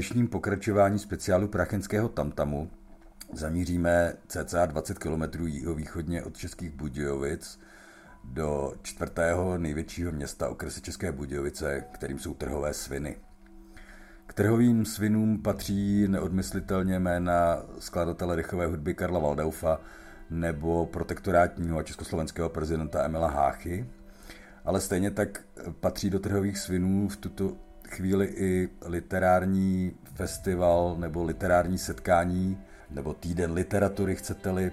dnešním pokračování speciálu Prachenského tamtamu zamíříme cca 20 km jihovýchodně od Českých Budějovic do čtvrtého největšího města okresy České Budějovice, kterým jsou trhové sviny. K trhovým svinům patří neodmyslitelně jména skladatele rychové hudby Karla Valdaufa nebo protektorátního a československého prezidenta Emila Háchy, ale stejně tak patří do trhových svinů v tuto chvíli i literární festival nebo literární setkání nebo týden literatury, chcete-li,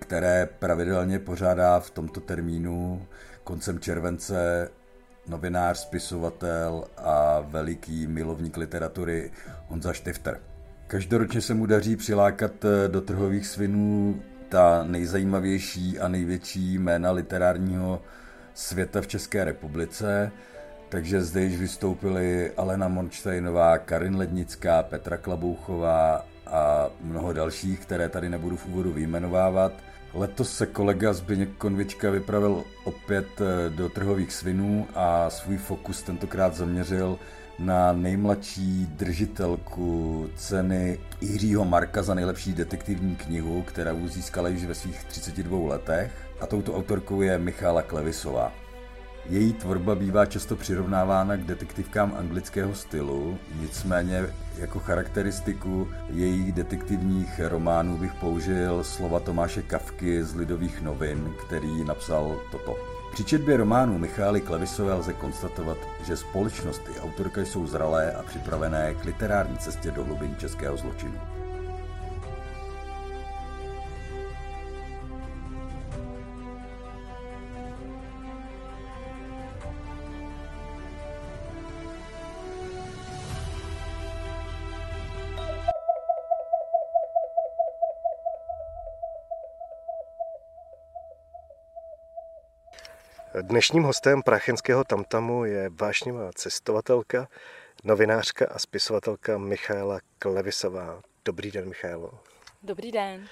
které pravidelně pořádá v tomto termínu koncem července novinář, spisovatel a veliký milovník literatury Honza Štifter. Každoročně se mu daří přilákat do trhových svinů ta nejzajímavější a největší jména literárního světa v České republice. Takže zde již vystoupili Alena Monštejnová, Karin Lednická, Petra Klabouchová a mnoho dalších, které tady nebudu v úvodu vyjmenovávat. Letos se kolega Zbyněk Konvička vypravil opět eh, do trhových svinů a svůj fokus tentokrát zaměřil na nejmladší držitelku ceny Jiřího Marka za nejlepší detektivní knihu, kterou získala již ve svých 32 letech. A touto autorkou je Michála Klevisová. Její tvorba bývá často přirovnávána k detektivkám anglického stylu, nicméně jako charakteristiku jejich detektivních románů bych použil slova Tomáše Kavky z Lidových novin, který napsal toto. Při četbě románu Michály Klevisové lze konstatovat, že společnost i autorka jsou zralé a připravené k literární cestě do hlubin českého zločinu. Dnešním hostem Prachenského tamtamu je vášnivá cestovatelka, novinářka a spisovatelka Michaela Klevisová. Dobrý den, Michaelo. Dobrý den.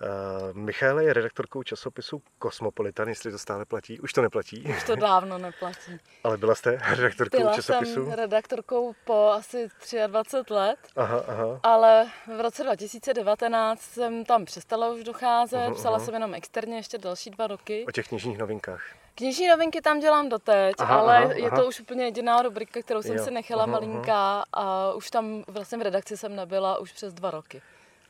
Uh, Michaela je redaktorkou časopisu Kosmopolitan, jestli to stále platí. Už to neplatí. Už to dávno neplatí. Ale byla jste redaktorkou byla časopisu? Byla jsem redaktorkou po asi 23 let, aha, aha. ale v roce 2019 jsem tam přestala už docházet, uh-huh, psala uh-huh. jsem jenom externě ještě další dva roky. O těch knižních novinkách. Knižní novinky tam dělám doteď, aha, ale aha, je aha. to už úplně jediná rubrika, kterou jsem jo. si nechala aha, malinká aha. a už tam vlastně v redakci jsem nebyla už přes dva roky.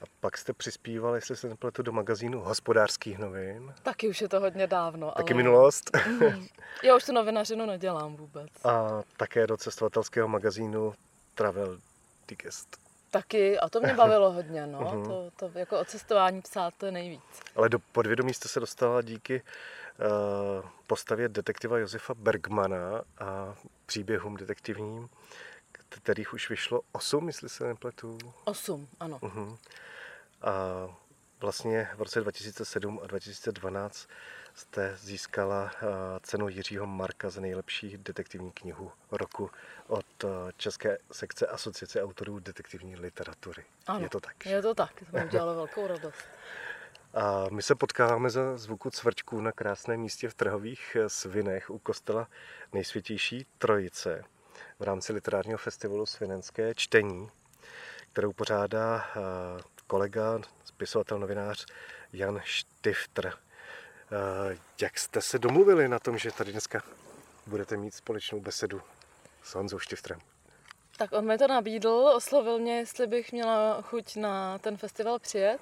A pak jste přispíval, jestli se nepletu, do magazínu hospodářských novin. Taky už je to hodně dávno. Taky ale... minulost. Mm. Já už tu novinařinu nedělám vůbec. A také do cestovatelského magazínu Travel Digest. Taky, a to mě bavilo hodně, no. Uh-huh. To, to jako o cestování psát to je nejvíc. Ale do podvědomí jste se dostala díky uh, postavě detektiva Josefa Bergmana a příběhům detektivním, kterých už vyšlo osm, jestli se nepletu. Osm, ano. Uh-huh. A vlastně v roce 2007 a 2012 jste získala eh, cenu Jiřího Marka za nejlepší detektivní knihu roku od eh, České sekce Asociace autorů detektivní literatury. Ano, je to tak? Je to tak, to mi udělalo velkou radost. A my se potkáváme za zvuku cvrčků na krásném místě v Trhových eh, Svinech u kostela nejsvětější Trojice v rámci literárního festivalu Svinenské čtení, kterou pořádá kolega, spisovatel, novinář Jan Štifter. Eh, jak jste se domluvili na tom, že tady dneska budete mít společnou besedu s Honzou Štiftrem? Tak on mi to nabídl, oslovil mě, jestli bych měla chuť na ten festival přijet.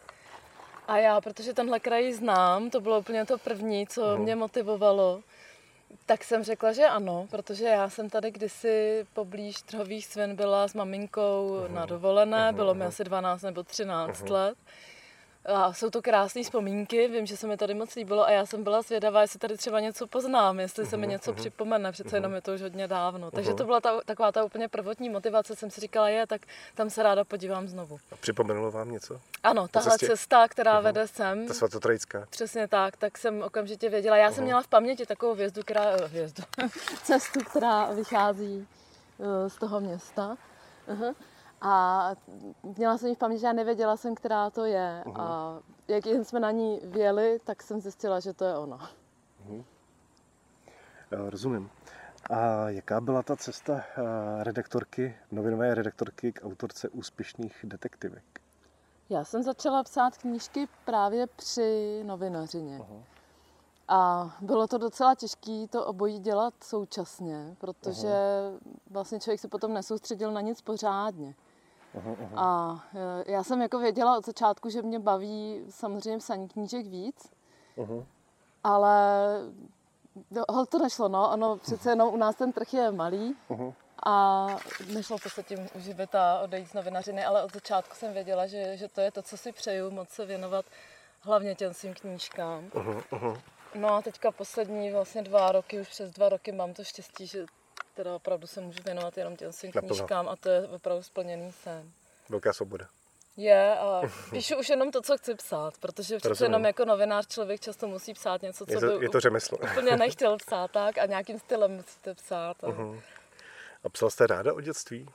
A já, protože tenhle kraj znám, to bylo úplně to první, co uh-huh. mě motivovalo, tak jsem řekla, že ano, protože já jsem tady kdysi poblíž Trhových svin byla s maminkou uh-huh. na dovolené, uh-huh. bylo mi asi 12 nebo 13 uh-huh. let. A jsou to krásné vzpomínky, vím, že se mi tady moc líbilo a já jsem byla zvědavá, jestli tady třeba něco poznám, jestli se mi mhm, něco mhm. připomene, přece jenom mhm. je to už hodně dávno. Takže to byla ta, taková ta úplně prvotní motivace, jsem si říkala, je, tak tam se ráda podívám znovu. A připomenulo vám něco? Ano, tahle cesta, která vede sem. Ta svatotrajská. Přesně tak, tak jsem okamžitě věděla. Já jsem měla v paměti takovou vězdu, která, vězdu, cestu, která vychází uh, z toho města. Uh-huh. A měla jsem ji v paměti, já nevěděla jsem, která to je. Uh-huh. A jak jen jsme na ní věli, tak jsem zjistila, že to je ona. Uh-huh. Já rozumím. A jaká byla ta cesta redaktorky, novinové redaktorky k autorce úspěšných detektivek? Já jsem začala psát knížky právě při novinařině. A bylo to docela těžké to obojí dělat současně, protože uh-huh. vlastně člověk se potom nesoustředil na nic pořádně. A e, já jsem jako věděla od začátku, že mě baví samozřejmě psaní knížek víc, uh-huh. ale hol to nešlo, no, ono přece jenom u nás ten trh je malý uh-huh. a nešlo to se tím uživit a odejít z novinařiny, ale od začátku jsem věděla, že, že to je to, co si přeju, moc se věnovat hlavně těm svým knížkám. Uh-huh. No a teďka poslední vlastně dva roky, už přes dva roky mám to štěstí, že teda opravdu se můžu věnovat jenom těm svým knížkám a to je opravdu splněný sen. Velká svoboda. Je a píšu už jenom to, co chci psát, protože přece jenom jako novinář člověk často musí psát něco, co je to, by je to řemeslo. úplně nechtěl psát tak a nějakým stylem musíte psát. A... Uh-huh. a psal jste ráda o dětství?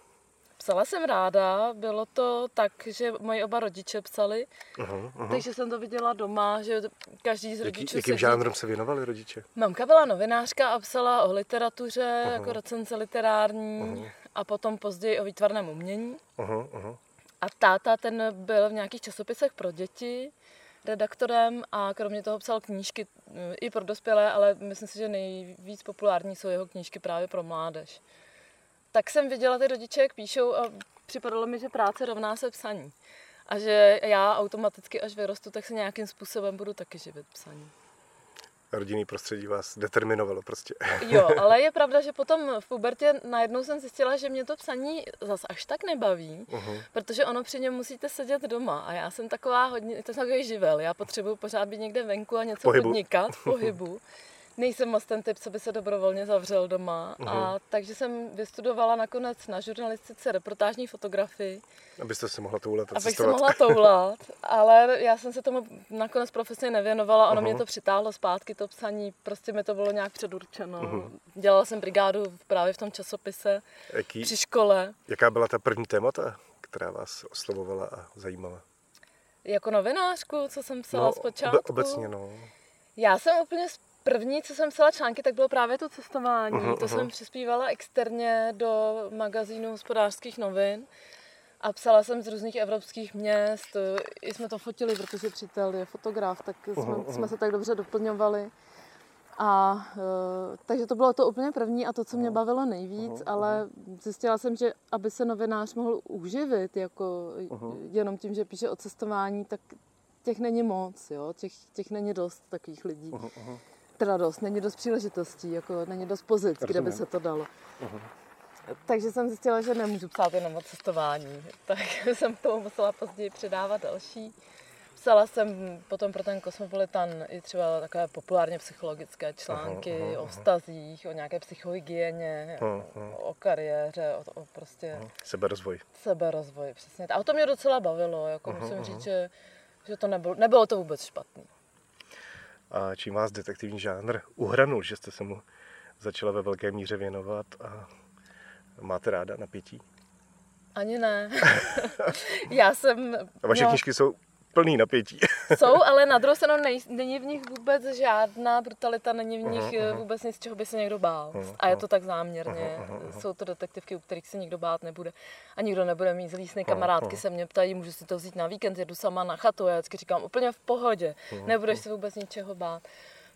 Psala jsem ráda, bylo to tak, že moji oba rodiče psali, uh-huh, uh-huh. takže jsem to viděla doma, že každý z rodičů Jaký, Jakým žánrem se věnovali rodiče? Mamka byla novinářka a psala o literatuře, uh-huh. jako recenze literární uh-huh. a potom později o výtvarném umění. Uh-huh, uh-huh. A táta ten byl v nějakých časopisech pro děti redaktorem a kromě toho psal knížky i pro dospělé, ale myslím si, že nejvíc populární jsou jeho knížky právě pro mládež tak jsem viděla ty rodiče, jak píšou a připadalo mi, že práce rovná se psaní. A že já automaticky, až vyrostu, tak se nějakým způsobem budu taky živit psaní. Rodinný prostředí vás determinovalo prostě. Jo, ale je pravda, že potom v pubertě najednou jsem zjistila, že mě to psaní zas až tak nebaví, uh-huh. protože ono při něm musíte sedět doma a já jsem taková hodně, to je takový živel, já potřebuji pořád být někde venku a něco pohybu. podnikat v pohybu. Nejsem moc ten typ, co by se dobrovolně zavřel doma. Uh-huh. A takže jsem vystudovala nakonec na žurnalistice reportážní fotografii. Abyste se mohla toulat a Abych se mohla toulat, ale já jsem se tomu nakonec profesně nevěnovala. Ono uh-huh. mě to přitáhlo zpátky, to psaní, prostě mi to bylo nějak předurčeno. Uh-huh. Dělala jsem brigádu právě v tom časopise Jaký, při škole. Jaká byla ta první témata, která vás oslovovala a zajímala? Jako novinářku, co jsem psala no, zpočátku? Obecně, no. Já jsem úplně První, co jsem psala články, tak bylo právě to cestování. Uh-huh, to uh-huh. jsem přispívala externě do magazínu hospodářských novin a psala jsem z různých evropských měst. I jsme to fotili, protože přítel je fotograf, tak jsme, uh-huh, jsme se tak dobře doplňovali. A uh, takže to bylo to úplně první a to, co mě bavilo nejvíc, uh-huh, ale zjistila jsem, že aby se novinář mohl uživit jako uh-huh. jenom tím, že píše o cestování, tak těch není moc, jo? Těch, těch není dost takových lidí. Uh-huh teda dost, není dost příležitostí, jako není dost pozic, Rozumím. kde by se to dalo. Uh-huh. Takže jsem zjistila, že nemůžu psát jenom o cestování, tak jsem k tomu musela později přidávat další. Psala jsem potom pro ten Kosmopolitan i třeba takové populárně psychologické články uh-huh, uh-huh. o stazích, o nějaké psychohygieně, uh-huh. o kariéře, o, o prostě... Uh-huh. Seberozvoj. Seberozvoj, přesně. A to mě docela bavilo, jako uh-huh, musím uh-huh. říct, že, že to nebylo, nebylo to vůbec špatný a čím vás detektivní žánr uhranul, že jste se mu začala ve velké míře věnovat a máte ráda napětí? Ani ne. Já jsem... A vaše no, knižky jsou plný napětí. Jsou, ale na druhou stranu nej, není v nich vůbec žádná brutalita, není v nich uh-huh, vůbec nic, čeho by se někdo bál. Uh-huh, a je to tak záměrně. Uh-huh, Jsou to detektivky, u kterých se nikdo bát nebude. A nikdo nebude mít zlý sny. Kamarádky se mě ptají, můžu si to vzít na víkend, jedu sama na chatu. Já vždycky říkám, úplně v pohodě, nebudeš se vůbec ničeho bát.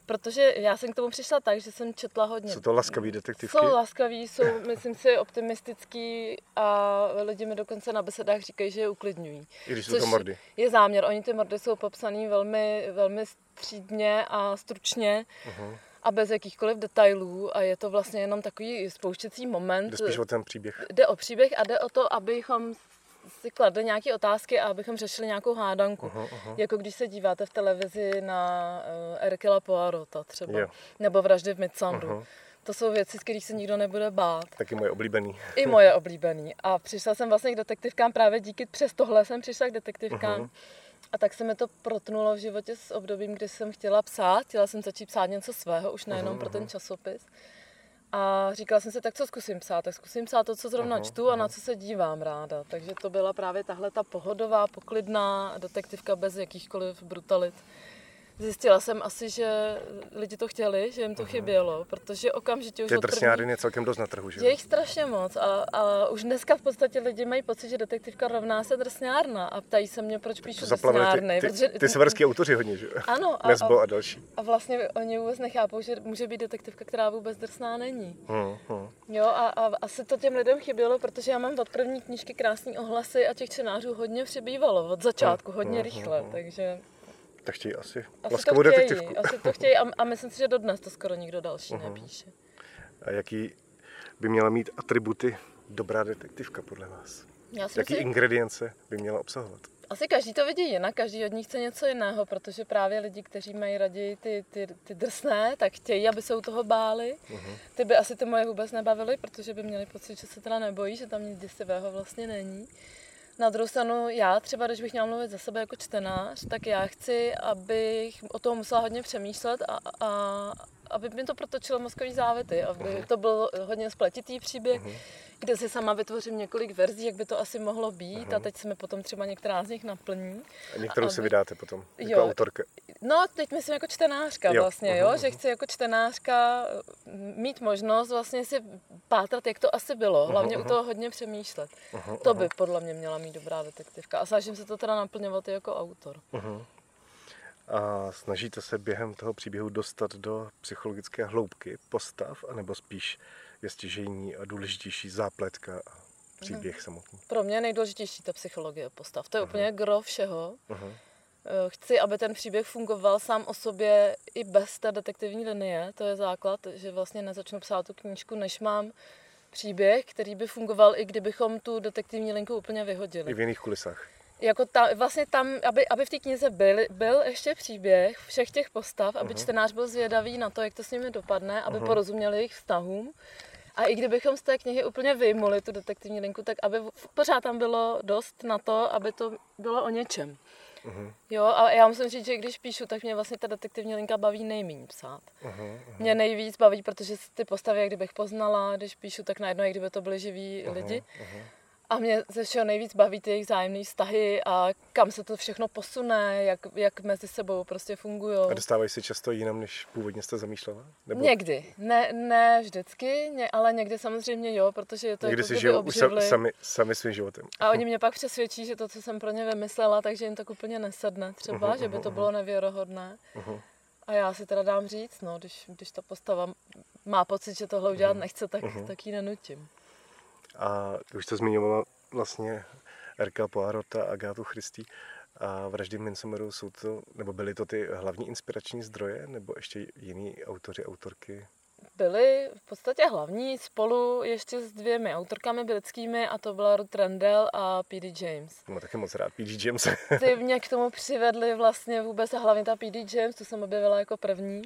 Protože já jsem k tomu přišla tak, že jsem četla hodně. Jsou to laskaví detektivky? Jsou laskaví, jsou, myslím si, optimistický a lidi mi dokonce na besedách říkají, že je uklidňují. I když jsou to mordy. Je záměr. Oni ty mordy jsou popsaný velmi, velmi střídně a stručně. Uh-huh a bez jakýchkoliv detailů a je to vlastně jenom takový spouštěcí moment. Jde spíš o ten příběh. Jde o příběh a jde o to, abychom si kladli nějaké otázky a abychom řešili nějakou hádanku. Uh-huh, uh-huh. Jako když se díváte v televizi na uh, Erkela Poirota třeba, yeah. nebo Vraždy v Midsandru. Uh-huh. To jsou věci, z kterých se nikdo nebude bát. Taky moje oblíbený. I moje oblíbený. A přišla jsem vlastně k detektivkám právě díky, přes tohle jsem přišla k detektivkám. Uh-huh. A tak se mi to protnulo v životě s obdobím, kdy jsem chtěla psát. Chtěla jsem začít psát něco svého, už nejenom uh-huh. pro ten časopis. A říkala jsem si, tak co zkusím psát? Tak zkusím psát to, co zrovna uh-huh, čtu a na co se dívám ráda. Takže to byla právě tahle ta pohodová, poklidná detektivka bez jakýchkoliv brutalit, Zjistila jsem asi, že lidi to chtěli, že jim to chybělo, protože okamžitě už Ty drsňárin je celkem dost na trhu, že? Je jich strašně moc a, a už dneska v podstatě lidi mají pocit, že detektivka rovná se drsňárna a ptají se mě, proč píšu drsňárny. ty, protože- ty, ty severský autoři hodně, že? Ano, a, Nesbo a, a další. a vlastně oni vůbec nechápou, že může být detektivka, která vůbec drsná není. Hmm, hmm. Jo, a, a asi to těm lidem chybělo, protože já mám od první knížky krásný ohlasy a těch čtenářů hodně přibývalo od začátku, hodně rychle, takže Tak chtějí asi, asi laskavou to chtějí, detektivku. asi to chtějí a, a myslím si, že dodnes to skoro nikdo další Mhm. nepíše. A jaký by měla mít atributy dobrá detektivka podle vás? Já si Jaký myslím, ingredience by měla obsahovat? asi každý to vidí jinak, každý od nich chce něco jiného, protože právě lidi, kteří mají raději ty, ty, ty drsné, tak chtějí, aby se u toho báli. Mhm. Ty by asi ty moje vůbec nebavily, protože by měli pocit, že se teda nebojí, že tam nic děsivého vlastně není. Na druhou stranu, já třeba, když bych měla mluvit za sebe jako čtenář, tak já chci, abych o tom musela hodně přemýšlet a, a aby mi to protočilo mozkový závity, aby to byl hodně spletitý příběh, kde si sama vytvořím několik verzí, jak by to asi mohlo být a teď se mi potom třeba některá z nich naplní. A některou A si aby- vydáte potom, jako Jo. autorka. No, teď myslím jako čtenářka Jo, vlastně, jo, že chci jako čtenářka mít možnost vlastně si pátrat, jak to asi bylo, hlavně u toho hodně přemýšlet. To by podle mě měla mít dobrá detektivka a snažím se to teda naplňovat i jako autor. A snažíte se během toho příběhu dostat do psychologické hloubky postav, anebo spíš je stěžejní a důležitější zápletka a příběh samotný? Pro mě je nejdůležitější ta psychologie postav, to je úplně gro všeho. Mhm. Eh, Chci, aby ten příběh fungoval sám o sobě i bez té detektivní linie, to je základ, že vlastně nezačnu psát tu knížku, než mám příběh, který by fungoval, i kdybychom tu detektivní linku úplně vyhodili. I v jiných kulisách. Jako ta, vlastně tam, aby, aby v té knize byl, byl ještě příběh všech těch postav, aby čtenář byl zvědavý na to, jak to s nimi dopadne, aby porozuměl jejich vztahům. A i kdybychom z té knihy úplně vyjmuli tu detektivní linku, tak aby pořád tam bylo dost na to, aby to bylo o něčem. Jo, a já musím říct, že když píšu, tak mě vlastně ta detektivní linka baví nejméně psát. Mě nejvíc baví, protože ty postavy, jak kdybych poznala, když píšu, tak najednou, jak kdyby to byly živí lidi. A mě ze všeho nejvíc baví ty jejich zájemné vztahy a kam se to všechno posune, jak, jak mezi sebou prostě fungují. A dostávají se často jinam, než původně jste zamýšlela? Nebo Někdy, ne, ne vždycky, ně, ale někdy samozřejmě jo, protože je to někdy jako si žijou obživli. sami, sami svým životem? A oni mě pak přesvědčí, že to, co jsem pro ně vymyslela, takže jim tak úplně nesedne třeba, že by to bylo nevěrohodné. A já si teda dám říct, no, když, když ta postava má pocit, že tohle udělat nechce, tak, tak ji nenutím. A už jste zmiňovala vlastně Erka Poirota a Agátu Christy a vraždy v Midsommeru jsou to, nebo byly to ty hlavní inspirační zdroje, nebo ještě jiní autoři, autorky? byli v podstatě hlavní spolu ještě s dvěmi autorkami britskými a to byla Ruth Rendell a P.D. James. Mám taky moc rád P.G. James. Ty mě k tomu přivedli vlastně vůbec a hlavně ta P.D. James, tu jsem objevila jako první.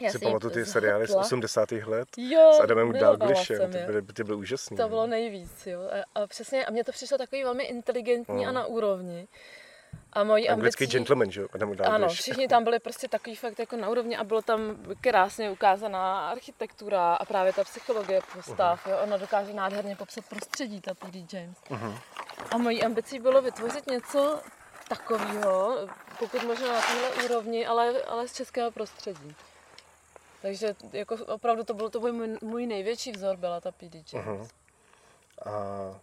Já si pamatuju ty seriály z zhltla. 80. let Jo, s Adamem Dalglishem, ty byly, ty byly úžasný. To bylo nejvíc, jo. A, a přesně, a mně to přišlo takový velmi inteligentní a na úrovni. A mojí No. Anglický ambicí... gentleman, že jo? Ano, všichni tam byli prostě takový fakt jako na úrovni a bylo tam krásně ukázaná architektura a právě ta psychologie postav. Jo? Ona dokáže nádherně popsat prostředí, ta P.D. James. A mojí ambicí bylo vytvořit něco takového, pokud možno na téhle úrovni, ale, ale z českého prostředí. Takže jako opravdu to byl to byl můj, můj největší vzor, byla ta P.D. James. A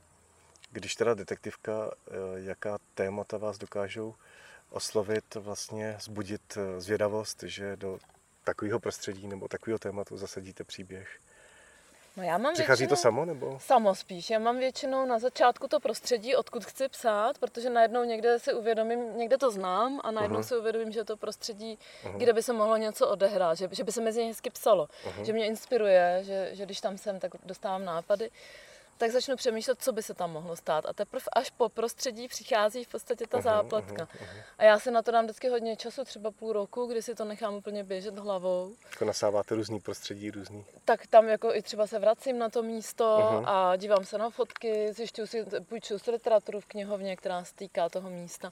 když teda detektivka, eh, jaká témata vás dokážou oslovit, vlastně zbudit eh, zvědavost, že do takového prostředí nebo takového tématu zasadíte příběh. No já mám Přichází většinou... to samo, nebo? Samo spíš. Já mám většinou na začátku to prostředí, odkud chci psát, protože najednou někde si uvědomím, někde to znám a najednou si uvědomím, že je to prostředí, kde by se mohlo něco odehrát, že, že by se mezi hezky psalo, že mě inspiruje, že, že když tam jsem, tak dostávám nápady. Tak začnu přemýšlet, co by se tam mohlo stát. A teprve až po prostředí přichází v podstatě ta zápletka. A já si na to dám vždycky hodně času, třeba půl roku, kdy si to nechám úplně běžet hlavou. Jako nasáváte různý prostředí, různý. tak tam jako i třeba se vracím na to místo a dívám se na fotky, zjišťuju si, půjčuju si literaturu v knihovně, která se týká toho místa.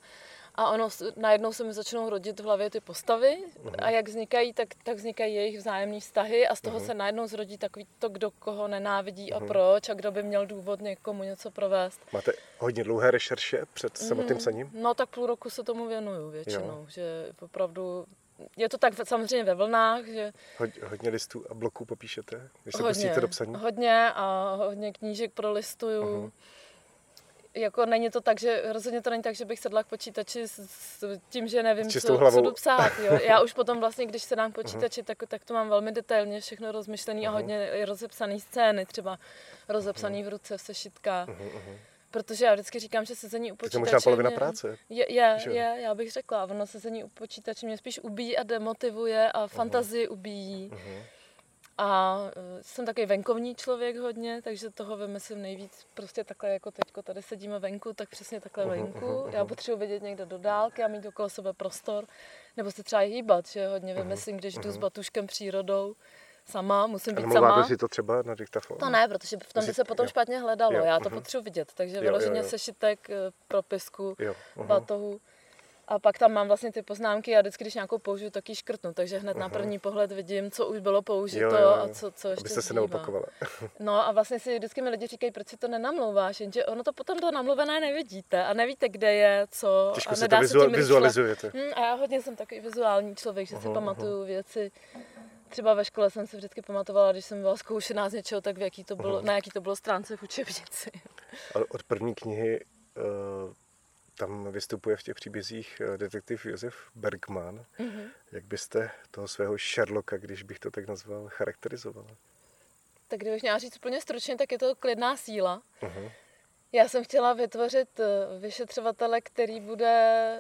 A ono najednou se mi začnou rodit v hlavě ty postavy a jak vznikají, tak, tak vznikají jejich vzájemné vztahy a z toho se najednou zrodí takový to, kdo koho nenávidí a proč a kdo by měl důvod někomu něco provést. Máte hodně dlouhé rešerše před samotným psaním? No tak půl roku se tomu věnuju většinou, jo. že opravdu je to tak samozřejmě ve vlnách, že Hod, hodně listů a bloků popíšete, když se hodně, pustíte do psaní? hodně a hodně knížek prolistuju. Mhm. Jako není to tak, že rozhodně to není tak, že bych sedla k počítači s, s tím, že nevím, co, co jdu psát. Jo. Já už potom vlastně, když sedám k počítači, tak, tak to mám velmi detailně všechno rozmyšlené a hodně rozepsané scény, třeba rozepsané v ruce v sešitkách. Protože já vždycky říkám, že sezení u To je počítače... možná polovina mě- práce. Je, je, Že je, já bych řekla. Ono sezení u počítače mě spíš ubíjí a demotivuje a fantazii ubíjí. A eh, jsem takový venkovní člověk hodně, takže toho vymyslím nejvíc. Prostě takhle, jako teďko tady sedíme venku, tak přesně takhle venku. Já potřebuji vidět někde do dálky a mít okolo sebe prostor. Nebo se třeba hýbat, že hodně vymyslím, když jdu s batuškem přírodou sama, musím být sama. si to třeba na diktafon? To ne, protože v tom by se potom jo. špatně hledalo. Jo, Já to potřebuji vidět, takže Jo, vyloženě jo, jo. sešitek, eh, propisku, Jo, mhm. batohu. A pak tam mám vlastně ty poznámky a vždycky, když nějakou použiju, tak ji škrtnu. Takže hned na první pohled vidím, co už bylo použito. Jo, jo, jo. a co, co ještě Abyste se neopakovala. No a vlastně si vždycky mi lidi říkají, proč si to nenamlouváš, jenže ono to potom to namluvené nevidíte a nevíte, kde je, co Těžko a si nedá to se vizu- tím rychle- vizualizujete. Hm, a já hodně jsem takový vizuální člověk, že si Aha, pamatuju věci. Třeba ve škole jsem si vždycky pamatovala, když jsem byla zkoušená z něčeho, tak v jaký to bylo, na jaký to bylo stránce v učebnici. Ale od první knihy uh, tam vystupuje v těch příbězích eh, detektiv Josef Bergman. Mhm. Jak byste toho svého Sherlocka, když bych to tak nazval, charakterizovala? Tak kdybych měla říct úplně stručně, tak je to klidná síla. Mhm. Já jsem chtěla vytvořit eh, vyšetřovatele, který bude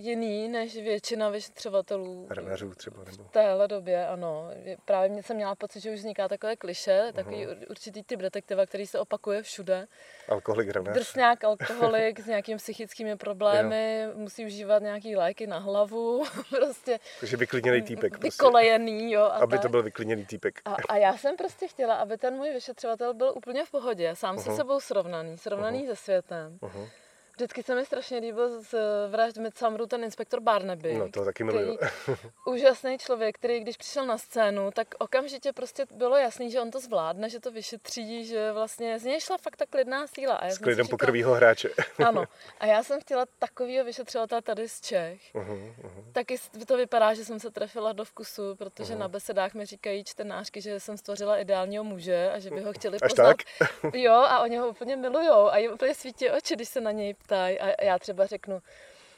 jiný než většina vyšetřovatelů Ranařů třeba, nebo... v téhle době, ano. Právě mě jsem měla pocit, že už vzniká takové kliše, takový ur- určitý typ detektiva, který se opakuje všude. Alkoholik ranář. Drsňák, alkoholik s nějakými psychickými problémy, musí užívat nějaký léky na hlavu, prostě Takže vyklidněný týpek. Prostě. vykolejený, jo. A Aby tak. to byl vyklidněný týpek. A, a já jsem prostě chtěla, aby ten můj vyšetřovatel byl úplně v pohodě, sám se Aha. sebou srovnaný, srovnaný se světem. Uh-huh. Vždycky se mi strašně líbil z vražd Midsummeru ten inspektor Barnaby. No, to taky miluju. úžasný člověk, který když přišel na scénu, tak okamžitě prostě bylo jasný, že on to zvládne, že to vyšetří, že vlastně z něj šla fakt ta klidná síla. A já S klidem pokrvýho hráče. Ano. A já jsem chtěla takovýho vyšetřovatele tady z Čech. Uh-huh, uh-huh. Taky to vypadá, že jsem se trefila do vkusu, protože na besedách mi říkají čtenářky, že jsem stvořila ideálního muže a že by ho chtěli Až poznat. tak? Jo, a oni ho úplně milujou a jim úplně svítí oči, když se na něj ptají. A já třeba řeknu,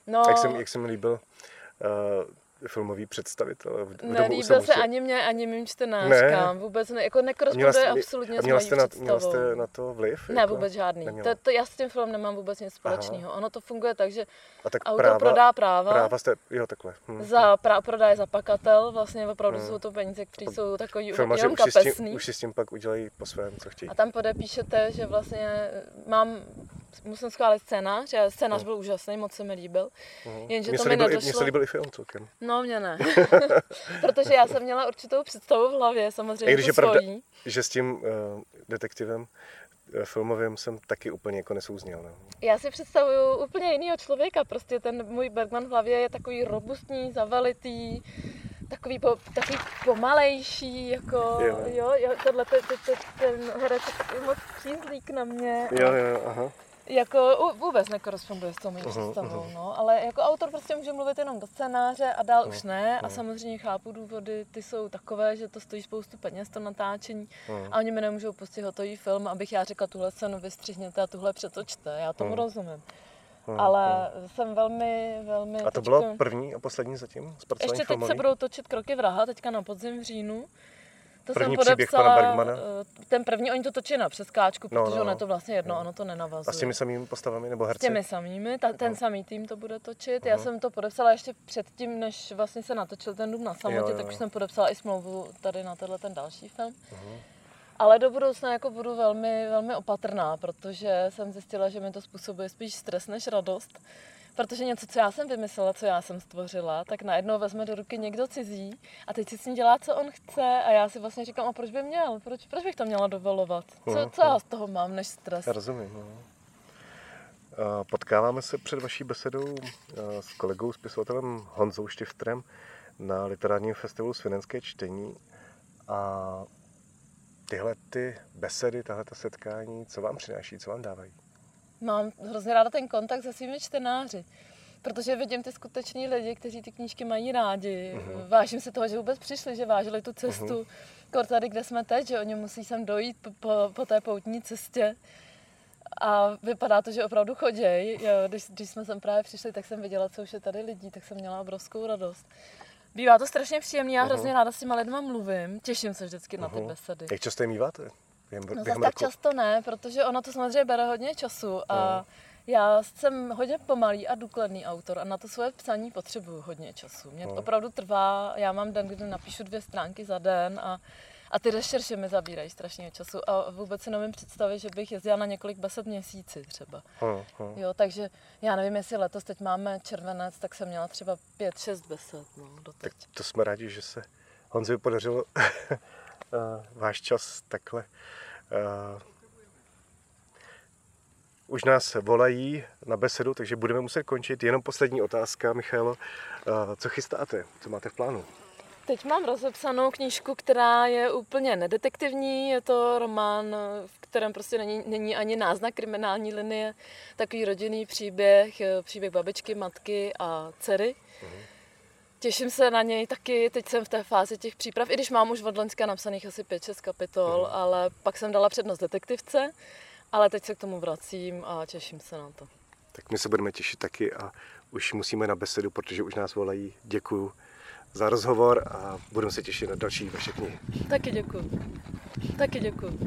no, Jak, jsem, jak jsem líbil uh, filmový představitel v, v nelíbil se samotě. ani mě, ani mým čtenářkám. Vůbec ne, jako nekoresponduje absolutně a s měla mojí jste, na, představou. měla jste na to vliv? Ne, jako? vůbec žádný. Neměla. To, to, já s tím filmem nemám vůbec nic společného. Ono to funguje tak, že A tak autor práva, prodá práva, práva jste, jo takhle. Hm. za pra, prodá za pakatel, vlastně opravdu jsou to peníze, které jsou takový Filmaři jenom už si, s tím, kapesný. už si s tím pak udělají po svém, co chtějí. A tam podepíšete, že vlastně mám, musím schválit scénář, já scénář byl úžasný, moc se mi líbil, jenže Mně to se, mi líbil, i- mně nedošlo. se líbil i film celkem. No, mě ne. Protože já jsem měla určitou představu v hlavě, I samozřejmě když tu je pravda, svojí. že s tím uh, detektivem uh, filmovým jsem taky úplně jako nesouzněl. No. Já si představuju úplně jiného člověka, prostě ten můj Bergman v hlavě je takový robustní, zavalitý, takový, po, takový pomalejší, jako, Jo. jo, jo, jo tohle, te, te, te, ten herec je moc přízlík na mě. Jo, jo, aha. Jako vůbec nekoresponduje s tou mojí Aha, představou, no, ale jako autor prostě může mluvit jenom do scénáře a dál už ne a samozřejmě chápu důvody, ty jsou takové, že to stojí spoustu peněz, to natáčení Aha. a oni mi nemůžou pustit hotový film, abych já řekla, tuhle scénu vystřihněte a tuhle přetočte, já tomu Aha. rozumím. Aha, Ale jsem velmi, velmi... A to teďko- bylo první a poslední zatím Ještě teď filmový? se budou točit Kroky vraha, teďka na podzim v říjnu. To První jsem podepsala, pana Bergmana? eh, ten první, oni to točí na přeskáčku, No, protože no, ono je no. to vlastně jedno, ono to A nenavazuje. s těmi samými postavami nebo S herci? těmi samými, ta, ten samý tým to bude točit. Já Aha. jsem to podepsala ještě předtím, než vlastně se natočil ten dům na samotě, Jo, jo, tak už jo. jsem podepsala i smlouvu tady na tenhle ten další film. Mhm. Ale do budoucna jako budu velmi, velmi opatrná, protože jsem zjistila, že mi to způsobuje spíš stres než radost. Protože něco, co já jsem vymyslela, co já jsem stvořila, tak najednou vezme do ruky někdo cizí a teď si s ním dělá, co on chce a já si vlastně říkám, a proč by měl? Proč, proč bych to měla dovolovat? Co, co já z toho mám než stres? Já rozumím. No. Potkáváme se před vaší besedou s kolegou, spisovatelem Honzou Štiftrem na literárním festivalu Svinenské čtení. A tyhle ty besedy, tahle ta setkání, co vám přináší, co vám dávají? Mám hrozně ráda ten kontakt se svými čtenáři. Protože vidím ty skuteční lidi, kteří ty knížky mají rádi. Uh-huh. Vážím se toho, že vůbec přišli, že vážili tu cestu. Uh-huh. Kor tady, kde jsme teď, že oni musí sem dojít po, po, po té poutní cestě. A vypadá to, že opravdu choděj. Když, když jsme sem právě přišli, tak jsem viděla, co už je tady lidí, tak jsem měla obrovskou radost. Bývá to strašně příjemné, já uh-huh. hrozně ráda s těma lidma mluvím, těším se vždycky uh-huh. na ty besedy. Jak často je míváte? Během, no během tak často ne, protože ono to samozřejmě bere hodně času a uh-huh. já jsem hodně pomalý a důkladný autor a na to svoje psaní potřebuju hodně času. Mě uh-huh. opravdu trvá, já mám den, kdy napíšu dvě stránky za den a a ty rešerše mi zabírají strašně času a vůbec si nevím představit, že bych jezdila na několik besed měsíci třeba. Hmm, hmm. Jo, takže já nevím, jestli letos teď máme červenec, tak jsem měla třeba pět, šest besed. No, doteď. Tak to jsme rádi, že se Honzi podařilo uh, váš čas takhle. Uh, už nás volají na besedu, takže budeme muset končit. Jenom poslední otázka, Michailo. Uh, co chystáte? Co máte v plánu? Teď mám rozepsanou knížku, která je úplně nedetektivní. Je to román, v kterém prostě není, není ani náznak kriminální linie. Takový rodinný příběh, příběh babičky, matky a dcery. Mhm. Těším se na něj taky, teď jsem v té fázi těch příprav, i když mám už od Loňska napsaných asi 5-6 kapitol, mm. ale pak jsem dala přednost detektivce, ale teď se k tomu vracím a těším se na to. Tak my se budeme těšit taky a už musíme na besedu, protože už nás volají. Děkuju za rozhovor a budeme se těšit na další vaše knihy. Taky děkuji. Taky děkuji.